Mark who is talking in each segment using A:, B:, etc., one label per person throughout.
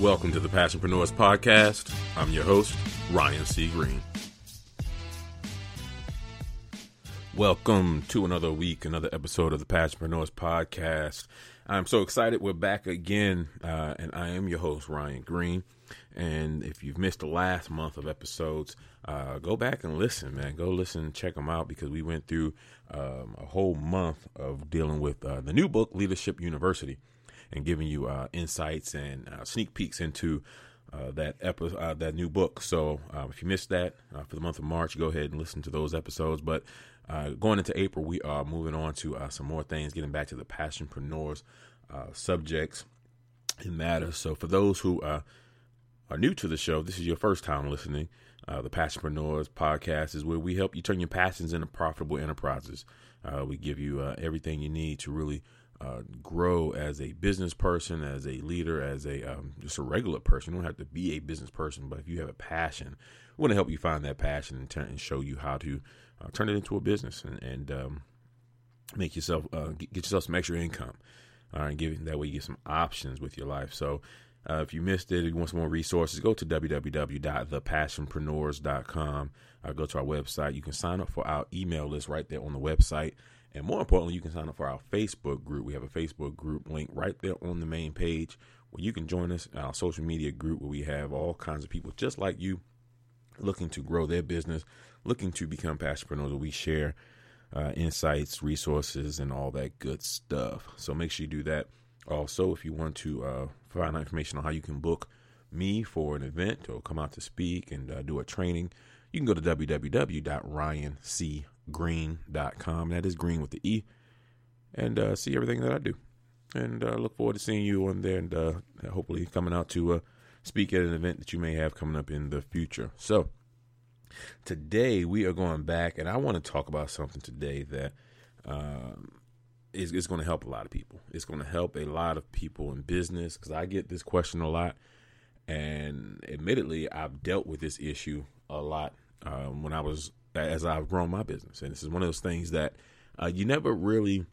A: Welcome to the Passionpreneurs Podcast. I'm your host, Ryan C. Green. Welcome to another week, another episode of the Passionpreneurs Podcast. I'm so excited we're back again, uh, and I am your host, Ryan Green. And if you've missed the last month of episodes, uh, go back and listen, man. Go listen, check them out because we went through um, a whole month of dealing with uh, the new book, Leadership University and giving you uh, insights and uh, sneak peeks into uh, that epi- uh, that new book. So uh, if you missed that uh, for the month of March, go ahead and listen to those episodes. But going into April, we are moving on to some more things, getting back to the passionpreneurs subjects and matters. So for those who are new to the show, this is your first time listening. the Passionpreneurs podcast is where we help you turn your passions into profitable enterprises. we give you everything you need to really uh, grow as a business person, as a leader, as a um, just a regular person. You don't have to be a business person, but if you have a passion, we want to help you find that passion and, turn, and show you how to uh, turn it into a business and, and um, make yourself uh, get, yourself some extra income. All right, give that way you get some options with your life. So. Uh, if you missed it, if you want some more resources, go to www.thepassionpreneurs.com. Uh, go to our website. You can sign up for our email list right there on the website. And more importantly, you can sign up for our Facebook group. We have a Facebook group link right there on the main page where you can join us our social media group where we have all kinds of people just like you looking to grow their business, looking to become passionpreneurs. We share uh, insights, resources, and all that good stuff. So make sure you do that. Also, if you want to uh, find out information on how you can book me for an event or come out to speak and uh, do a training, you can go to www.ryanc green.com. That is green with the E. And uh, see everything that I do. And uh, look forward to seeing you on there and uh, hopefully coming out to uh, speak at an event that you may have coming up in the future. So, today we are going back, and I want to talk about something today that um, is, is going to help a lot of people. It's going to help a lot of people in business because I get this question a lot. And admittedly, I've dealt with this issue a lot um, when I was as I've grown my business. And this is one of those things that uh, you never really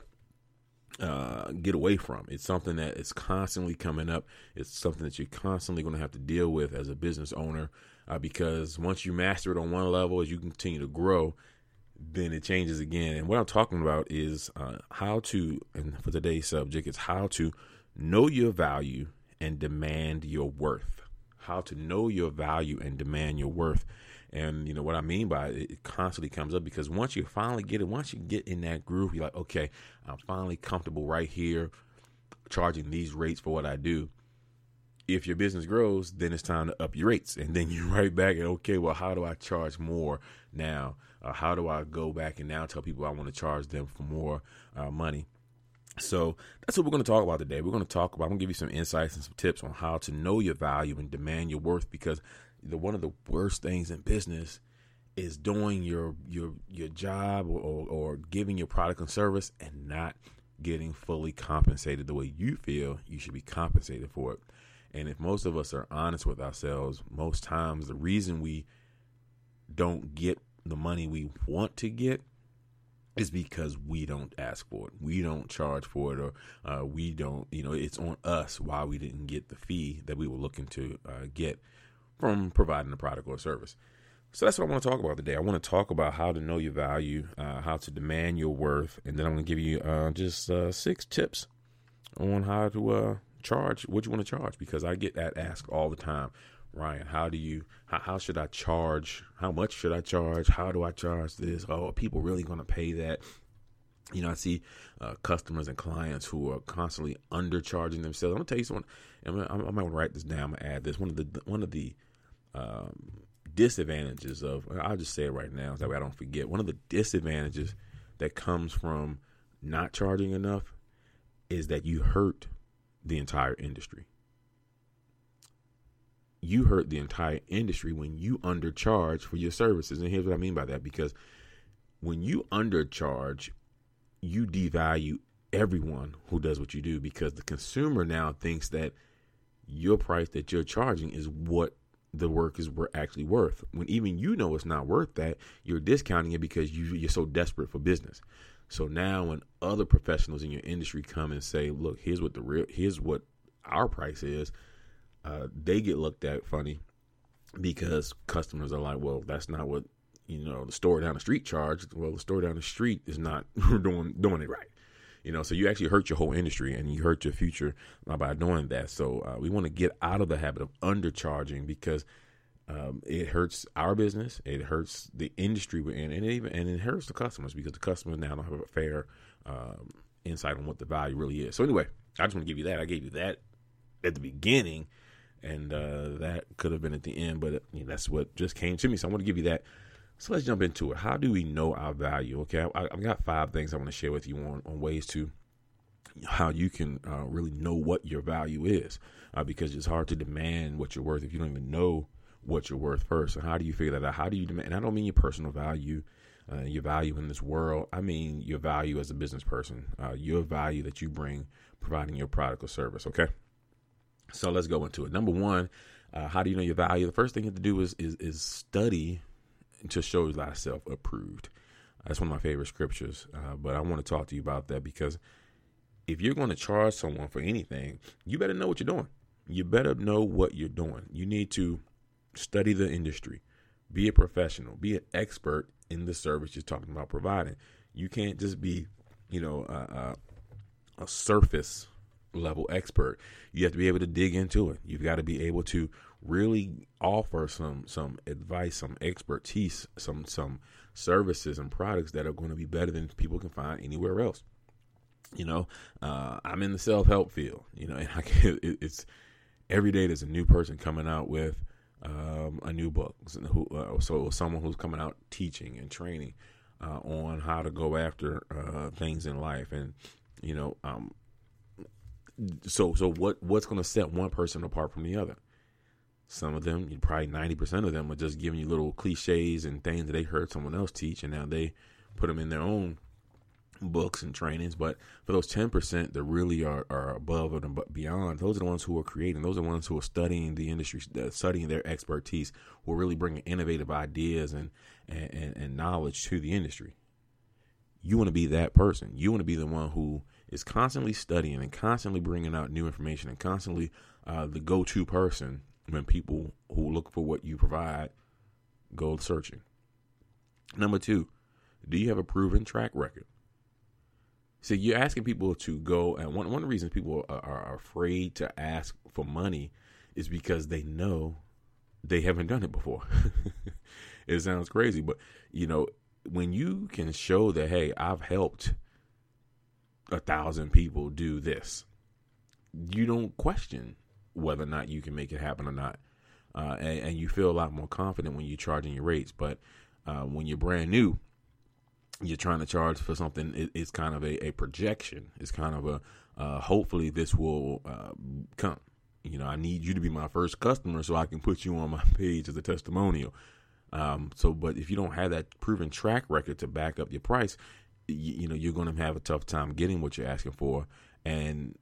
A: uh, get away from. It's something that is constantly coming up. It's something that you're constantly going to have to deal with as a business owner uh, because once you master it on one level, as you continue to grow, then it changes again. And what I'm talking about is uh, how to, and for today's subject, is how to know your value and demand your worth. How to know your value and demand your worth. And you know what I mean by it, it constantly comes up because once you finally get it, once you get in that groove, you're like, okay, I'm finally comfortable right here, charging these rates for what I do. If your business grows, then it's time to up your rates, and then you're right back and okay, well, how do I charge more now? Uh, how do I go back and now tell people I want to charge them for more uh, money? So that's what we're going to talk about today. We're going to talk about. I'm going to give you some insights and some tips on how to know your value and demand your worth because the one of the worst things in business is doing your your your job or, or, giving your product and service and not getting fully compensated the way you feel you should be compensated for it. And if most of us are honest with ourselves, most times the reason we don't get the money we want to get is because we don't ask for it. We don't charge for it, or uh, we don't, you know, it's on us why we didn't get the fee that we were looking to uh, get from providing a product or service. So that's what I want to talk about today. I want to talk about how to know your value, uh, how to demand your worth, and then I'm going to give you uh, just uh, six tips on how to uh, charge what you want to charge because I get that asked all the time. Ryan, how do you how, how should I charge? How much should I charge? How do I charge this? Oh, are people really going to pay that? You know, I see uh, customers and clients who are constantly undercharging themselves. I'm gonna tell you something. I might want to write this down. I'm gonna add this. One of the one of the um, disadvantages of I'll just say it right now, so that way I don't forget. One of the disadvantages that comes from not charging enough is that you hurt the entire industry. You hurt the entire industry when you undercharge for your services. And here's what I mean by that because when you undercharge, you devalue everyone who does what you do because the consumer now thinks that your price that you're charging is what the work is actually worth. When even you know it's not worth that, you're discounting it because you, you're so desperate for business. So now when other professionals in your industry come and say, "Look, here's what the real, here's what our price is," uh, they get looked at funny because customers are like, "Well, that's not what you know the store down the street charged." Well, the store down the street is not doing doing it right. You know, so you actually hurt your whole industry and you hurt your future by doing that. So uh, we want to get out of the habit of undercharging because um, it hurts our business, it hurts the industry we're in, and it even and it hurts the customers because the customers now don't have a fair um, insight on what the value really is. So anyway, I just want to give you that. I gave you that at the beginning, and uh, that could have been at the end, but you know, that's what just came to me. So I want to give you that. So let's jump into it. How do we know our value? Okay, I, have got five things I want to share with you on, on ways to how you can uh, really know what your value is, uh, because it's hard to demand what you're worth if you don't even know what you're worth first. And how do you figure that out? How do you demand? And I don't mean your personal value, uh, your value in this world. I mean your value as a business person, uh, your value that you bring providing your product or service. Okay. So let's go into it. Number one, uh, how do you know your value? The first thing you have to do is is, is study to show thyself approved. That's one of my favorite scriptures. Uh, but I want to talk to you about that because if you're going to charge someone for anything, you better know what you're doing. You better know what you're doing. You need to study the industry, be a professional, be an expert in the service you're talking about providing. You can't just be, you know, a surface level expert. You have to be able to dig into it. You've got to be able to really offer some some advice, some expertise, some some services and products that are going to be better than people can find anywhere else. You know, uh, I'm in the self help field. You know, and I can, it, it's every day there's a new person coming out with um, a new book. Uh, so someone who's coming out teaching and training uh, on how to go after uh, things in life, and you know, um, so so what what's going to set one person apart from the other? Some of them, probably ninety percent of them, are just giving you little cliches and things that they heard someone else teach, and now they put them in their own books and trainings. But for those 10% that really are, are above and beyond, those are the ones who are creating. Those are the ones who are studying the industry, uh, studying their expertise, who are really bringing innovative ideas and, and, and knowledge to the industry. You want to be that person. You want to be the one who is constantly studying and constantly bringing out new information and constantly uh, the go to person when people who look for what you provide go searching. Number two, do you have a proven track record? So you're asking people to go, and one one of the reasons people are, are afraid to ask for money is because they know they haven't done it before. it sounds crazy, but you know when you can show that, hey, I've helped a thousand people do this, you don't question whether or not you can make it happen or not, uh, and, and, you feel a lot more confident when you're charging your rates. But uh, when you're brand new you're trying to charge for something it, it's kind of a, a, projection. It's kind of a uh, hopefully this will uh, come. You know i need you to be my first customer so i can put you on my page as a testimonial. Um, so but if you don't have that proven track record to back up your price you, you know you're going to have a tough time getting what you're asking for. And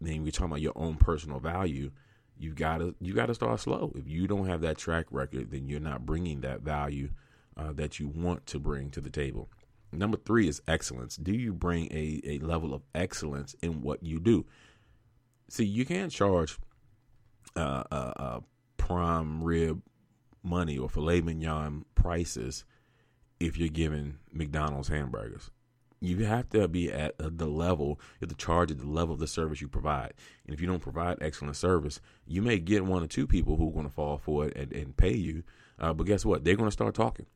A: then we're talking about your own personal value you gotta you gotta start slow if you don't have that track record then you're not bringing that value uh, that you want to bring to the table Number three is excellence. Do you bring a, a level of excellence in what you do? See, you can't charge uh, uh, uh, prime rib money or filet mignon prices if you're giving McDonald's hamburgers. You have to be at the level, have to charge at the level of the service you provide. And if you don't provide excellent service, you may get one or two people who are going to fall for it and, and pay you. Uh, but guess what? They're going to start talking.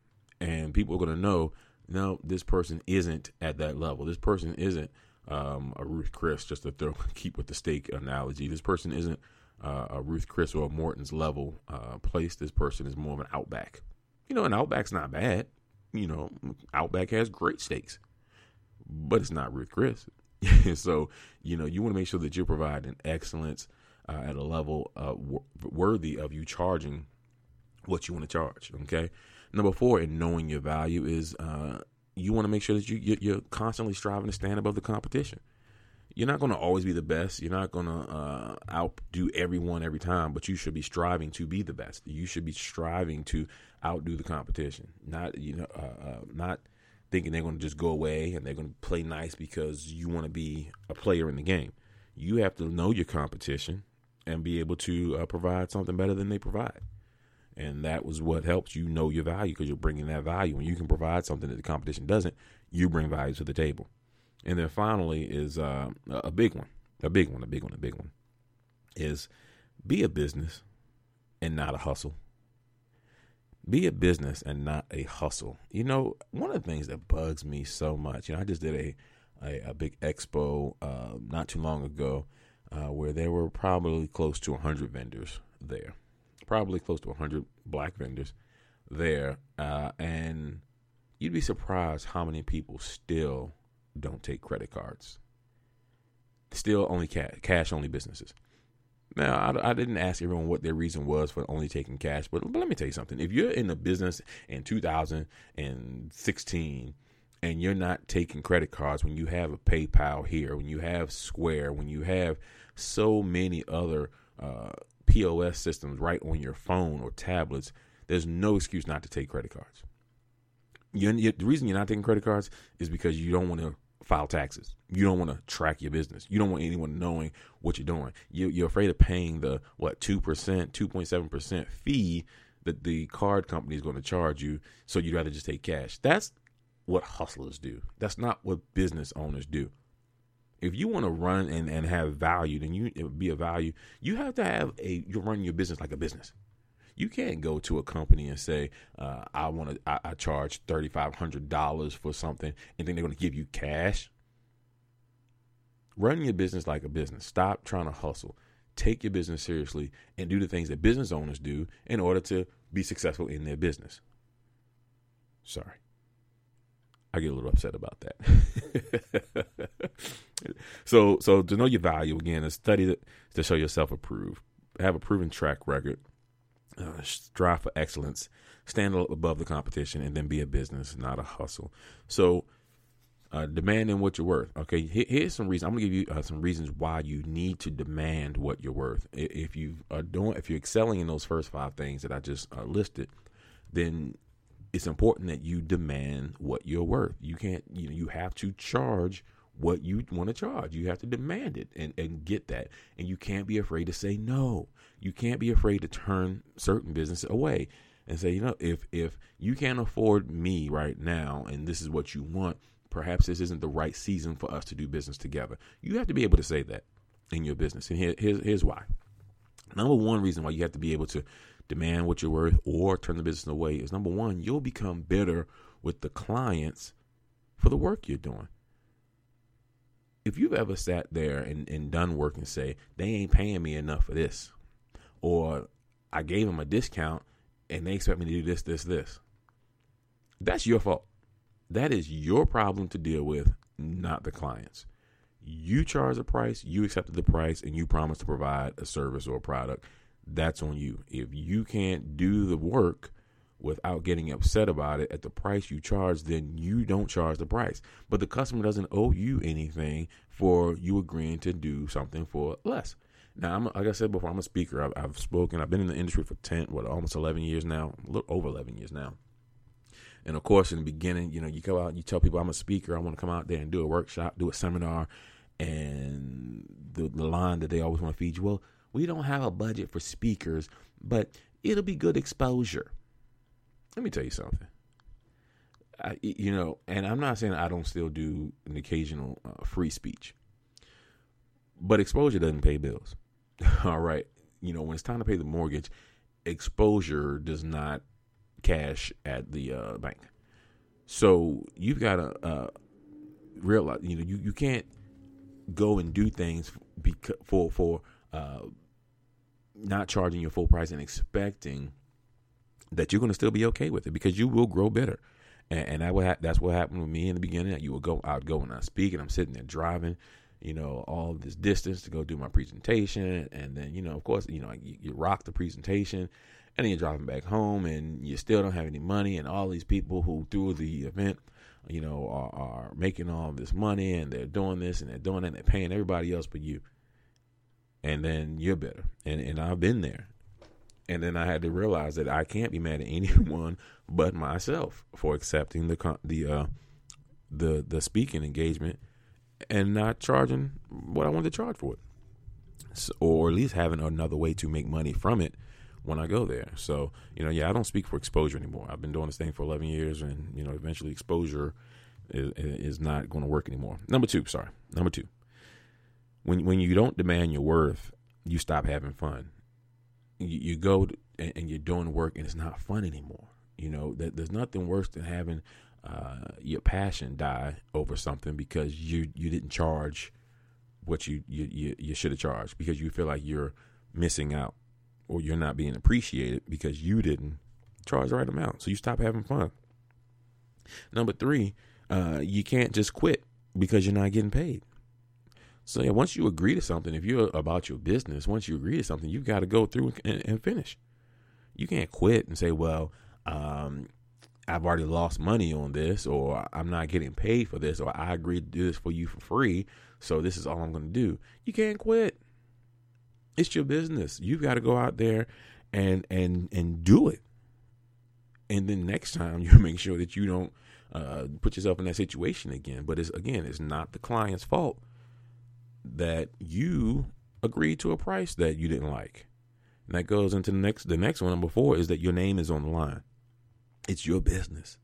A: And people are going to know, no, this person isn't at that level. This person isn't um, a Ruth Chris, just to throw, keep with the steak analogy. This person isn't uh, a Ruth Chris or a Morton's level uh, place. This person is more of an Outback. You know, an Outback's not bad. You know, Outback has great steaks, but it's not Ruth Chris. so, you know, you want to make sure that you're providing excellence uh, at a level uh, w- worthy of you charging what you want to charge. Okay. Number four, in knowing your value is uh, you want to make sure that you you're constantly striving to stand above the competition. You're not going to always be the best. You're not going to uh, outdo everyone every time, but you should be striving to be the best. You should be striving to outdo the competition. Not you know, uh, uh, not thinking they're going to just go away and they're going to play nice because you want to be a player in the game. You have to know your competition and be able to uh, provide something better than they provide. And that was what helps you know your value because you're bringing that value. When you can provide something that the competition doesn't, you bring value to the table. And then finally is uh, a big one, a big one, a big one, a big one is be a business and not a hustle. Be a business and not a hustle. You know, one of the things that bugs me so much, you know, I just did a a, a big expo uh, not too long ago uh, where there were probably close to 100 vendors there, probably close to 100 black vendors there. Uh, and you'd be surprised how many people still don't take credit cards. Still only cash, cash only businesses. Now, I, I, didn't ask everyone what their reason was for only taking cash, but, but let me tell you something. If you're in a business in 2016 and you're not taking credit cards when you have a PayPal here, when you have Square, when you have so many other uh, POS systems right on your phone or tablets, there's no excuse not to take credit cards. you you the reason you're not taking credit cards is because you don't want to file taxes. You don't want to track your business. You don't want anyone knowing what you're doing. You, are afraid of paying the what two percent, two point seven percent fee that the card company is going to charge you. So you'd rather just take cash. That's what hustlers do. That's not what business owners do. If you want to run and, and have value, then you be a value. You have to have a You're running your business like a business. You can't go to a company and say, uh, "I want to. I, I charge thirty five hundred dollars for something," and then they're going to give you cash. Run your business like a business. Stop trying to hustle. Take your business seriously and do the things that business owners do in order to be successful in their business. Sorry. I get a little upset about that. so, so to know your value again, is study to show yourself approved. Have a proven track record uh, strive for excellence, stand above the competition, and then be a business, not a hustle. So, uh, demanding what you're worth. Okay, here's some reasons. I'm gonna give you uh, some reasons why you need to demand what you're worth. If you are doing, if you're excelling in those first five things that I just uh, listed, then it's important that you demand what you're worth. You can't, you know, you have to charge what you want to charge. You have to demand it and, and get that. And you can't be afraid to say no. You can't be afraid to turn certain business away and say, you know, if if you can't afford me right now and this is what you want, perhaps this isn't the right season for us to do business together. You have to be able to say that in your business. And here, here's here's why. Number one reason why you have to be able to demand what you're worth or turn the business away is number one, you'll become bitter with the clients for the work you're doing if you've ever sat there and, and done work and say they ain't paying me enough for this or i gave them a discount and they expect me to do this this this that's your fault that is your problem to deal with not the clients you charge a price you accepted the price and you promise to provide a service or a product that's on you if you can't do the work without getting upset about it at the price you charge, then you don't charge the price. But the customer doesn't owe you anything for you agreeing to do something for less. Now, I'm, like I said before, I'm a speaker. I've, I've spoken. I've been in the industry for ten, what, almost eleven years now, a little over eleven years now. And of course, in the beginning, you know, you go out, and you tell people I'm a speaker. I want to come out there and do a workshop, do a seminar, and the, the line that they always want to feed you. Well, we don't have a budget for speakers, but it'll be good exposure. Let me tell you something. I, you know, and I'm not saying I don't still do an occasional uh, free speech, but exposure doesn't pay bills. All right, you know, when it's time to pay the mortgage, exposure does not cash at the uh, bank. So you've got to uh, realize, you know, you, you can't go and do things for for uh, not charging your full price and expecting that you're going to still be okay with it because you will grow better. And, and that ha- that's what happened with me in the beginning. You would go, I'd go and I speak, and I'm sitting there driving, you know, all this distance to go do my presentation, and then you know, of course, you know, you, you rock the presentation, and then you're driving back home, and you still don't have any money, and all these people who through the event, you know, are, are making all this money, and they're doing this, and they're doing that, and they're paying everybody else but you, and then you're better, and and I've been there, and then I had to realize that I can't be mad at anyone but myself for accepting the the uh, the the speaking engagement and not charging what I wanted to charge for it, so, or at least having another way to make money from it when I go there. So you know, yeah, I don't speak for exposure anymore. I've been doing this thing for 11 years, and you know, eventually exposure is, is not going to work anymore. Number two, sorry, number two, when when you don't demand your worth, you stop having fun you, you go to, and, and, you're doing work and it's not fun anymore. You know, that there's nothing worse than having uh, your passion die over something because you you didn't charge what you you you, you should have charged because you feel like you're missing out or you're not being appreciated because you didn't charge the right amount. So you stop having fun. Number three, uh, you can't just quit because you're not getting paid. So yeah, once you agree to something, if you're about your business, once you agree to something, you've got to go through and, and finish. You can't quit and say, "Well, um, I've already lost money on this, or I'm not getting paid for this, or I agreed to do this for you for free, so this is all I'm going to do." You can't quit. It's your business. You've got to go out there and and and do it. And then next time you make sure that you don't uh, put yourself in that situation again. But it's again, it's not the client's fault that you agreed to a price that you didn't like. And that goes into the next the next one number four is that your name is on the line. It's your business.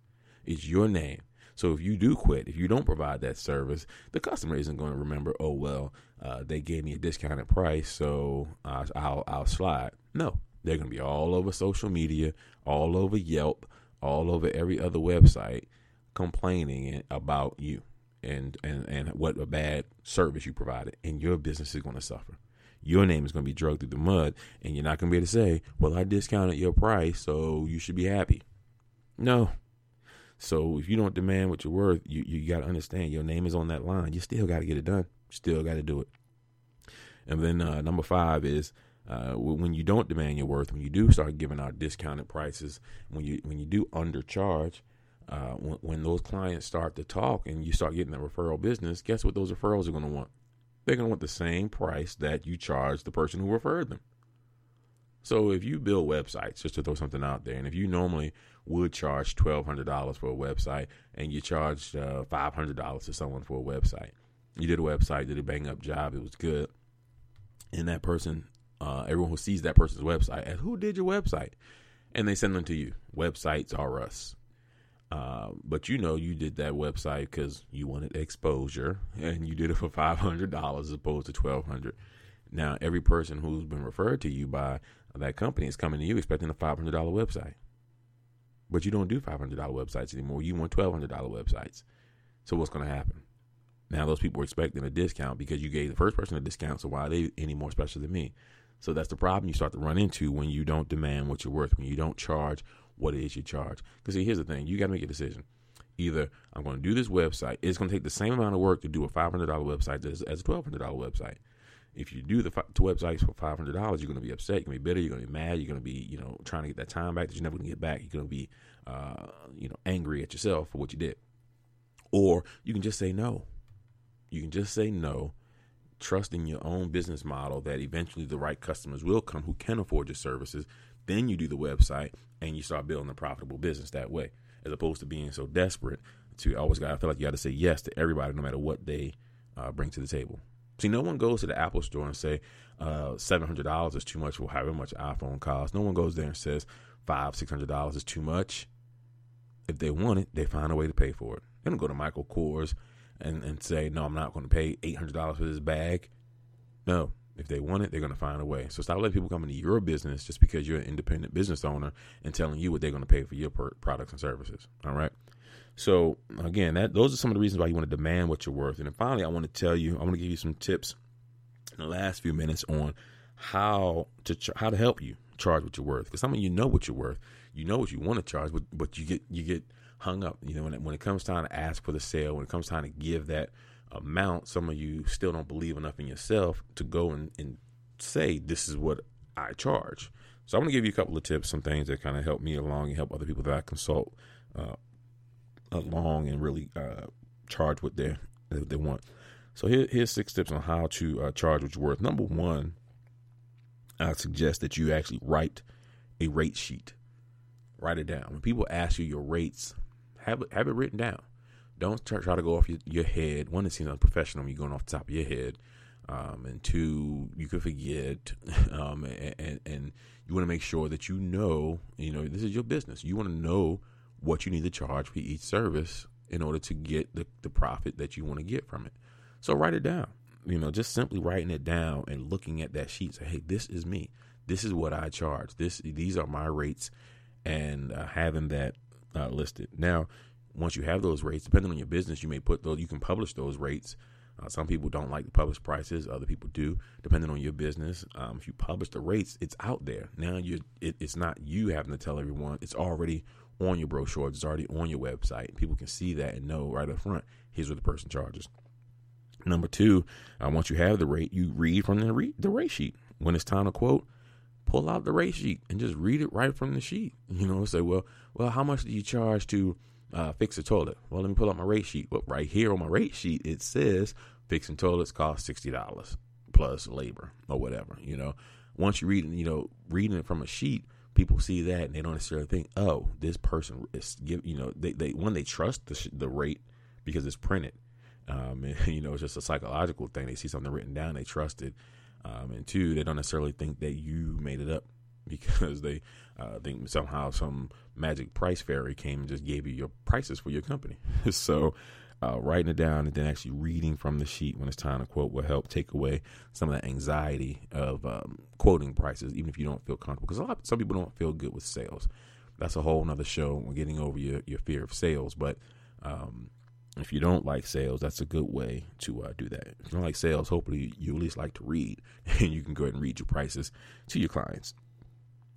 A: It's your name. So if you do quit, if you don't provide that service, the customer isn't going to remember. Oh well, uh, they gave me a discounted price, so uh, I'll I'll slide. No, they're going to be all over social media, all over Yelp, all over every other website, complaining about you and and and what a bad service you provided, and your business is going to suffer. Your name is going to be drugged through the mud, and you're not going to be able to say, "Well, I discounted your price, so you should be happy." No. So if you don't demand what you're worth, you you got to understand your name is on that line. You still got to get it done. Still got to do it. And then uh, number five is uh, when you don't demand your worth, when you do start giving out discounted prices, when you when you do undercharge, uh, when, when, those clients start to talk and you start getting the referral business, guess what those referrals are going to want? They're going to want the same price that you charge the person who referred them. So if you build websites, just to throw something out there, and if you normally would charge twelve hundred dollars for a website, and you charged uh, five hundred dollars to someone for a website, you did a website, did a bang up job, it was good, and that person, uh, everyone who sees that person's website, as who did your website, and they send them to you. Websites are us. Uh, but you know, you did that website because you wanted exposure, and you did it for five hundred dollars as opposed to twelve hundred. Now, every person who's been referred to you by that company is coming to you expecting a five hundred dollar website, but you don't do five hundred dollar websites anymore. You want twelve hundred dollar websites. So what's going to happen? Now those people are expecting a discount because you gave the first person a discount. So why are they any more special than me? So that's the problem you start to run into when you don't demand what you're worth, when you don't charge what it is you charge. Because see, here's the thing: you got to make a decision. Either I'm going to do this website. It's going to take the same amount of work to do a $500 website as, as a $1,200 website. If you do the two websites for $500, you're going to be upset. You're going to be bitter. You're going to be mad. You're going to be, you know, trying to get that time back that you're never going to get back. You're going to be, uh, you know, angry at yourself for what you did. Or you can just say no. You can just say no trust in your own business model that eventually the right customers will come who can afford your services. Then you do the website and you start building a profitable business that way, as opposed to being so desperate to always. I feel like you got to say yes to everybody, no matter what they uh, bring to the table. See, no one goes to the Apple store and say uh, seven hundred dollars is too much for however much iPhone costs. No one goes there and says five six hundred dollars is too much. if they want it, they find a way to pay for it. They don't go to Michael Kors and, and say, no, I'm not going to pay $800 for this bag. No, if they want it, they're going to find a way. So stop letting people come into your business just because you're an independent business owner and telling you what they're going to pay for your per- products and services. All right. So again, that those are some of the reasons why you want to demand what you're worth. And then finally, I want to tell you, I want to give you some tips in the last few minutes on how to how to help you charge what you're worth. Because some of you know what you're worth, you know what you want to charge, but but you get you get hung up. You know, when it, when it comes time to ask for the sale, when it comes time to give that amount, some of you still don't believe enough in yourself to go and, and say this is what I charge. So I'm going to give you a couple of tips, some things that kind of help me along and help other people that I consult uh, along and really uh, charge what they they want. So here, here's six tips on how to uh, charge what you're worth. Number one, I suggest that you actually write a rate sheet. Write it down. When people ask you your rates, have it, have it written down. Don't try, try to go off your, your head. One, it seems unprofessional when you're going off the top of your head. Um, and two, you could forget. Um, and, and, and you want to make sure that you know, you know, this is your business. You want to know what you need to charge for each service in order to get the, the profit that you want to get from it. So write it down. You know, just simply writing it down and looking at that sheet. Say, hey, this is me. This is what I charge. This these are my rates, and uh, having that uh, listed. Now, once you have those rates, depending on your business, you may put those. You can publish those rates. Uh, some people don't like to publish prices. Other people do, depending on your business. Um, if you publish the rates, it's out there. Now you, it, it's not you having to tell everyone. It's already on your brochure. It's already on your website. People can see that and know right up front. Here's what the person charges. Number two, uh, once you have the rate, you read from the, re- the rate sheet. When it's time to quote, pull out the rate sheet and just read it right from the sheet. You know, say, well, well, how much do you charge to uh, fix a toilet? Well, let me pull out my rate sheet. Well, right here on my rate sheet, it says fixing toilets cost sixty dollars plus labor or whatever. You know, once you read, you know, reading it from a sheet, people see that and they don't necessarily think, oh, this person is give. You know, they they when they trust the sh- the rate because it's printed. Um, and, you know, it's just a psychological thing. They see something written down, they trust it. Um, and two, they don't necessarily think that you made it up because they uh, think somehow some magic price fairy came and just gave you your prices for your company. so, uh, writing it down and then actually reading from the sheet when it's time to quote will help take away some of that anxiety of um, quoting prices, even if you don't feel comfortable. Because a lot, some people don't feel good with sales. That's a whole nother show. We're getting over your, your fear of sales, but um, if you don't like sales, that's a good way to uh, do that. If you don't like sales, hopefully you at least like to read, and you can go ahead and read your prices to your clients.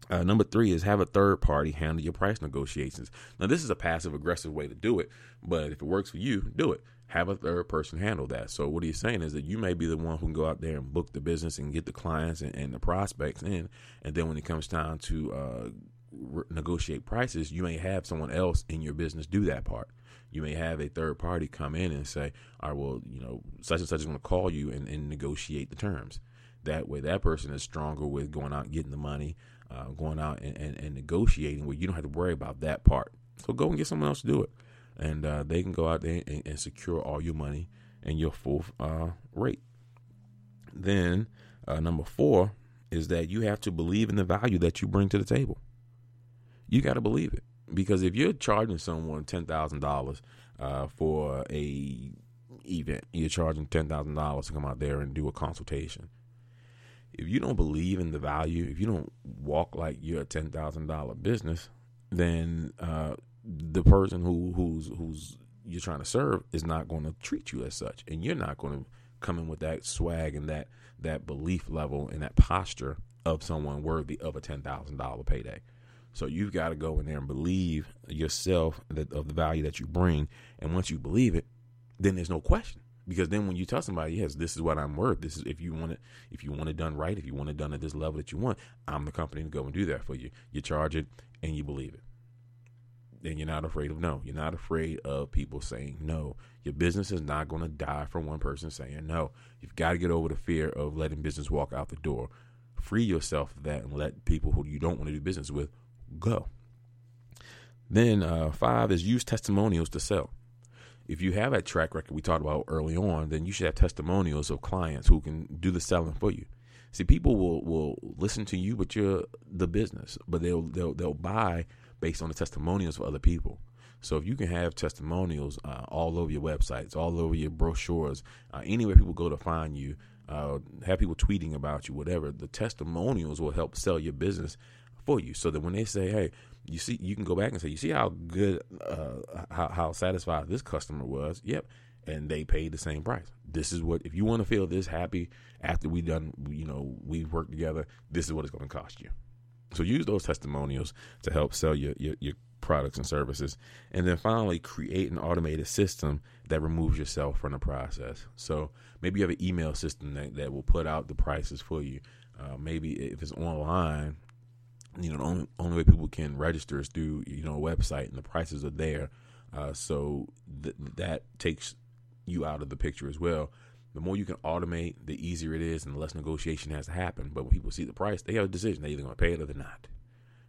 A: Uh, number three is have a third party handle your price negotiations. Now, this is a passive aggressive way to do it, but if it works for you, do it. Have a third person handle that. So, what he's saying is that you may be the one who can go out there and book the business and get the clients and, and the prospects in, and then when it comes time to uh, re- negotiate prices, you may have someone else in your business do that part. You may have a third party come in and say, "All right, well, you know, such and such is going to call you and, and negotiate the terms." That way, that person is stronger with going out and getting the money, uh, going out and, and, and, negotiating where you don't have to worry about that part. So go and get someone else to do it. And uh, they can go out there and, and, secure all your money and your full uh, rate. Then, uh, number four is that you have to believe in the value that you bring to the table. You got to believe it. Because if you're charging someone $10,000 uh, for a event, you're charging $10,000 to come out there and do a consultation if you don't believe in the value, if you don't walk like you're a ten thousand dollar business, then uh, the person who who's who's you're trying to serve is not going to treat you as such, and you're not going to come in with that swag and that that belief level and that posture of someone worthy of a ten thousand dollar payday. So you've got to go in there and believe yourself that of the value that you bring, and once you believe it, then there's no question because then when you tell somebody, yes, this is what I'm worth. This is if you want it, if you want it done right, if you want it done at this level that you want, I'm the company to go and do that for you. You charge it and you believe it. Then you're not afraid of no. You're not afraid of people saying no. Your business is not going to die from one person saying no. You've got to get over the fear of letting business walk out the door. Free yourself of that and let people who you don't want to do business with go. Then uh, five is use testimonials to sell if you have that track record we talked about early on, then you should have testimonials of clients who can do the selling for you. See, people will, will listen to you, but you're the business, but they'll they'll they'll buy based on the testimonials of other people. So if you can have testimonials uh, all over your websites, all over your brochures, uh, anywhere people go to find you, uh, have people tweeting about you, whatever, the testimonials will help sell your business for you. So that when they say, "Hey," you see, you can go back and say, "You see how good, uh, how, how satisfied this customer was." Yep, and they paid the same price. This is what if you want to feel this happy after we done, you know, we worked together. This is what it's going to cost you. So use those testimonials to help sell your, your, your products and services. And then finally, create an automated system that removes yourself from the process. So maybe you have an email system that, that will put out the prices for you. Uh, maybe if it's online, you know, the only, only way people can register is through, you know, a website and the prices are there. Uh, so th- that takes you out of the picture as well. The more you can automate, the easier it is and the less negotiation has to happen. But when people see the price, they have a decision. They're either going to pay it or they're not.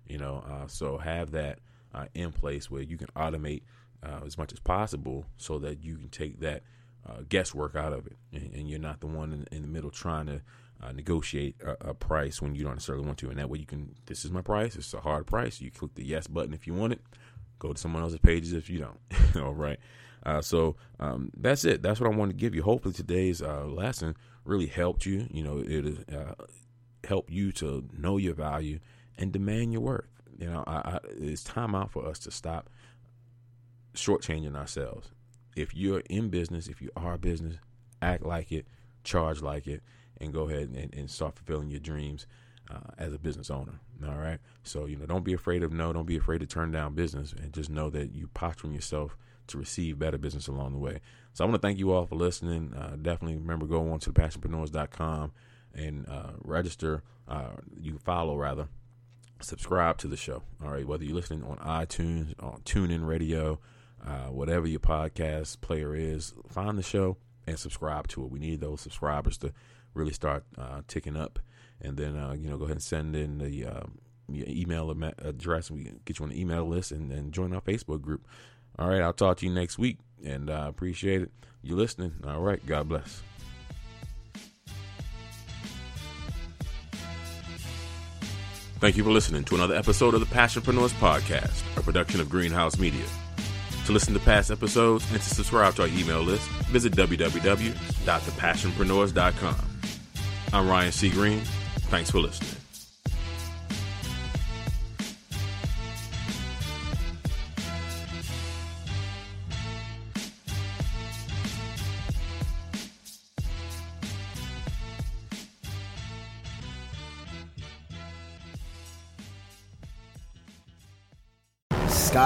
A: You know, uh, so have that uh, in place where you can automate uh, as much as possible so that you can take that uh, guesswork out of it, and, and, you're not the one in, in the middle trying to uh, negotiate a, a, price when you don't necessarily want to. And that way, you can. This is my price. It's a hard price. You click the yes button if you want it. Go to someone else's pages if you don't. All right. Uh, so um, that's it. That's what I wanted to give you. Hopefully, today's uh, lesson really helped you. You know, it uh, helped you to know your value and demand your worth. You know, I, I, it's time out for us to stop shortchanging ourselves. If you're in business, if you are a business, act like it, charge like it, and go ahead and, and start fulfilling your dreams uh, as a business owner. All right. So, you know, don't be afraid of no, don't be afraid to turn down business and just know that you posturing yourself to receive better business along the way. So I want to thank you all for listening. Uh, definitely remember go on to passionpreneurs.com and uh, register. Uh, you follow rather subscribe to the show. All right, whether you're listening on iTunes, on TuneIn Radio, uh, whatever your podcast player is, find the show and subscribe to it. We need those subscribers to really start uh, ticking up, and then uh, you know go ahead and send in the um, email address. We get you on the email list and, and join our Facebook group. All right, I'll talk to you next week, and I uh, appreciate it. You're listening? All right, God bless. Thank you for listening to another episode of the Passionpreneurs Podcast, a production of Greenhouse Media. To listen to past episodes and to subscribe to our email list, visit www.thepassionpreneurs.com. I'm Ryan C. Green. Thanks for listening.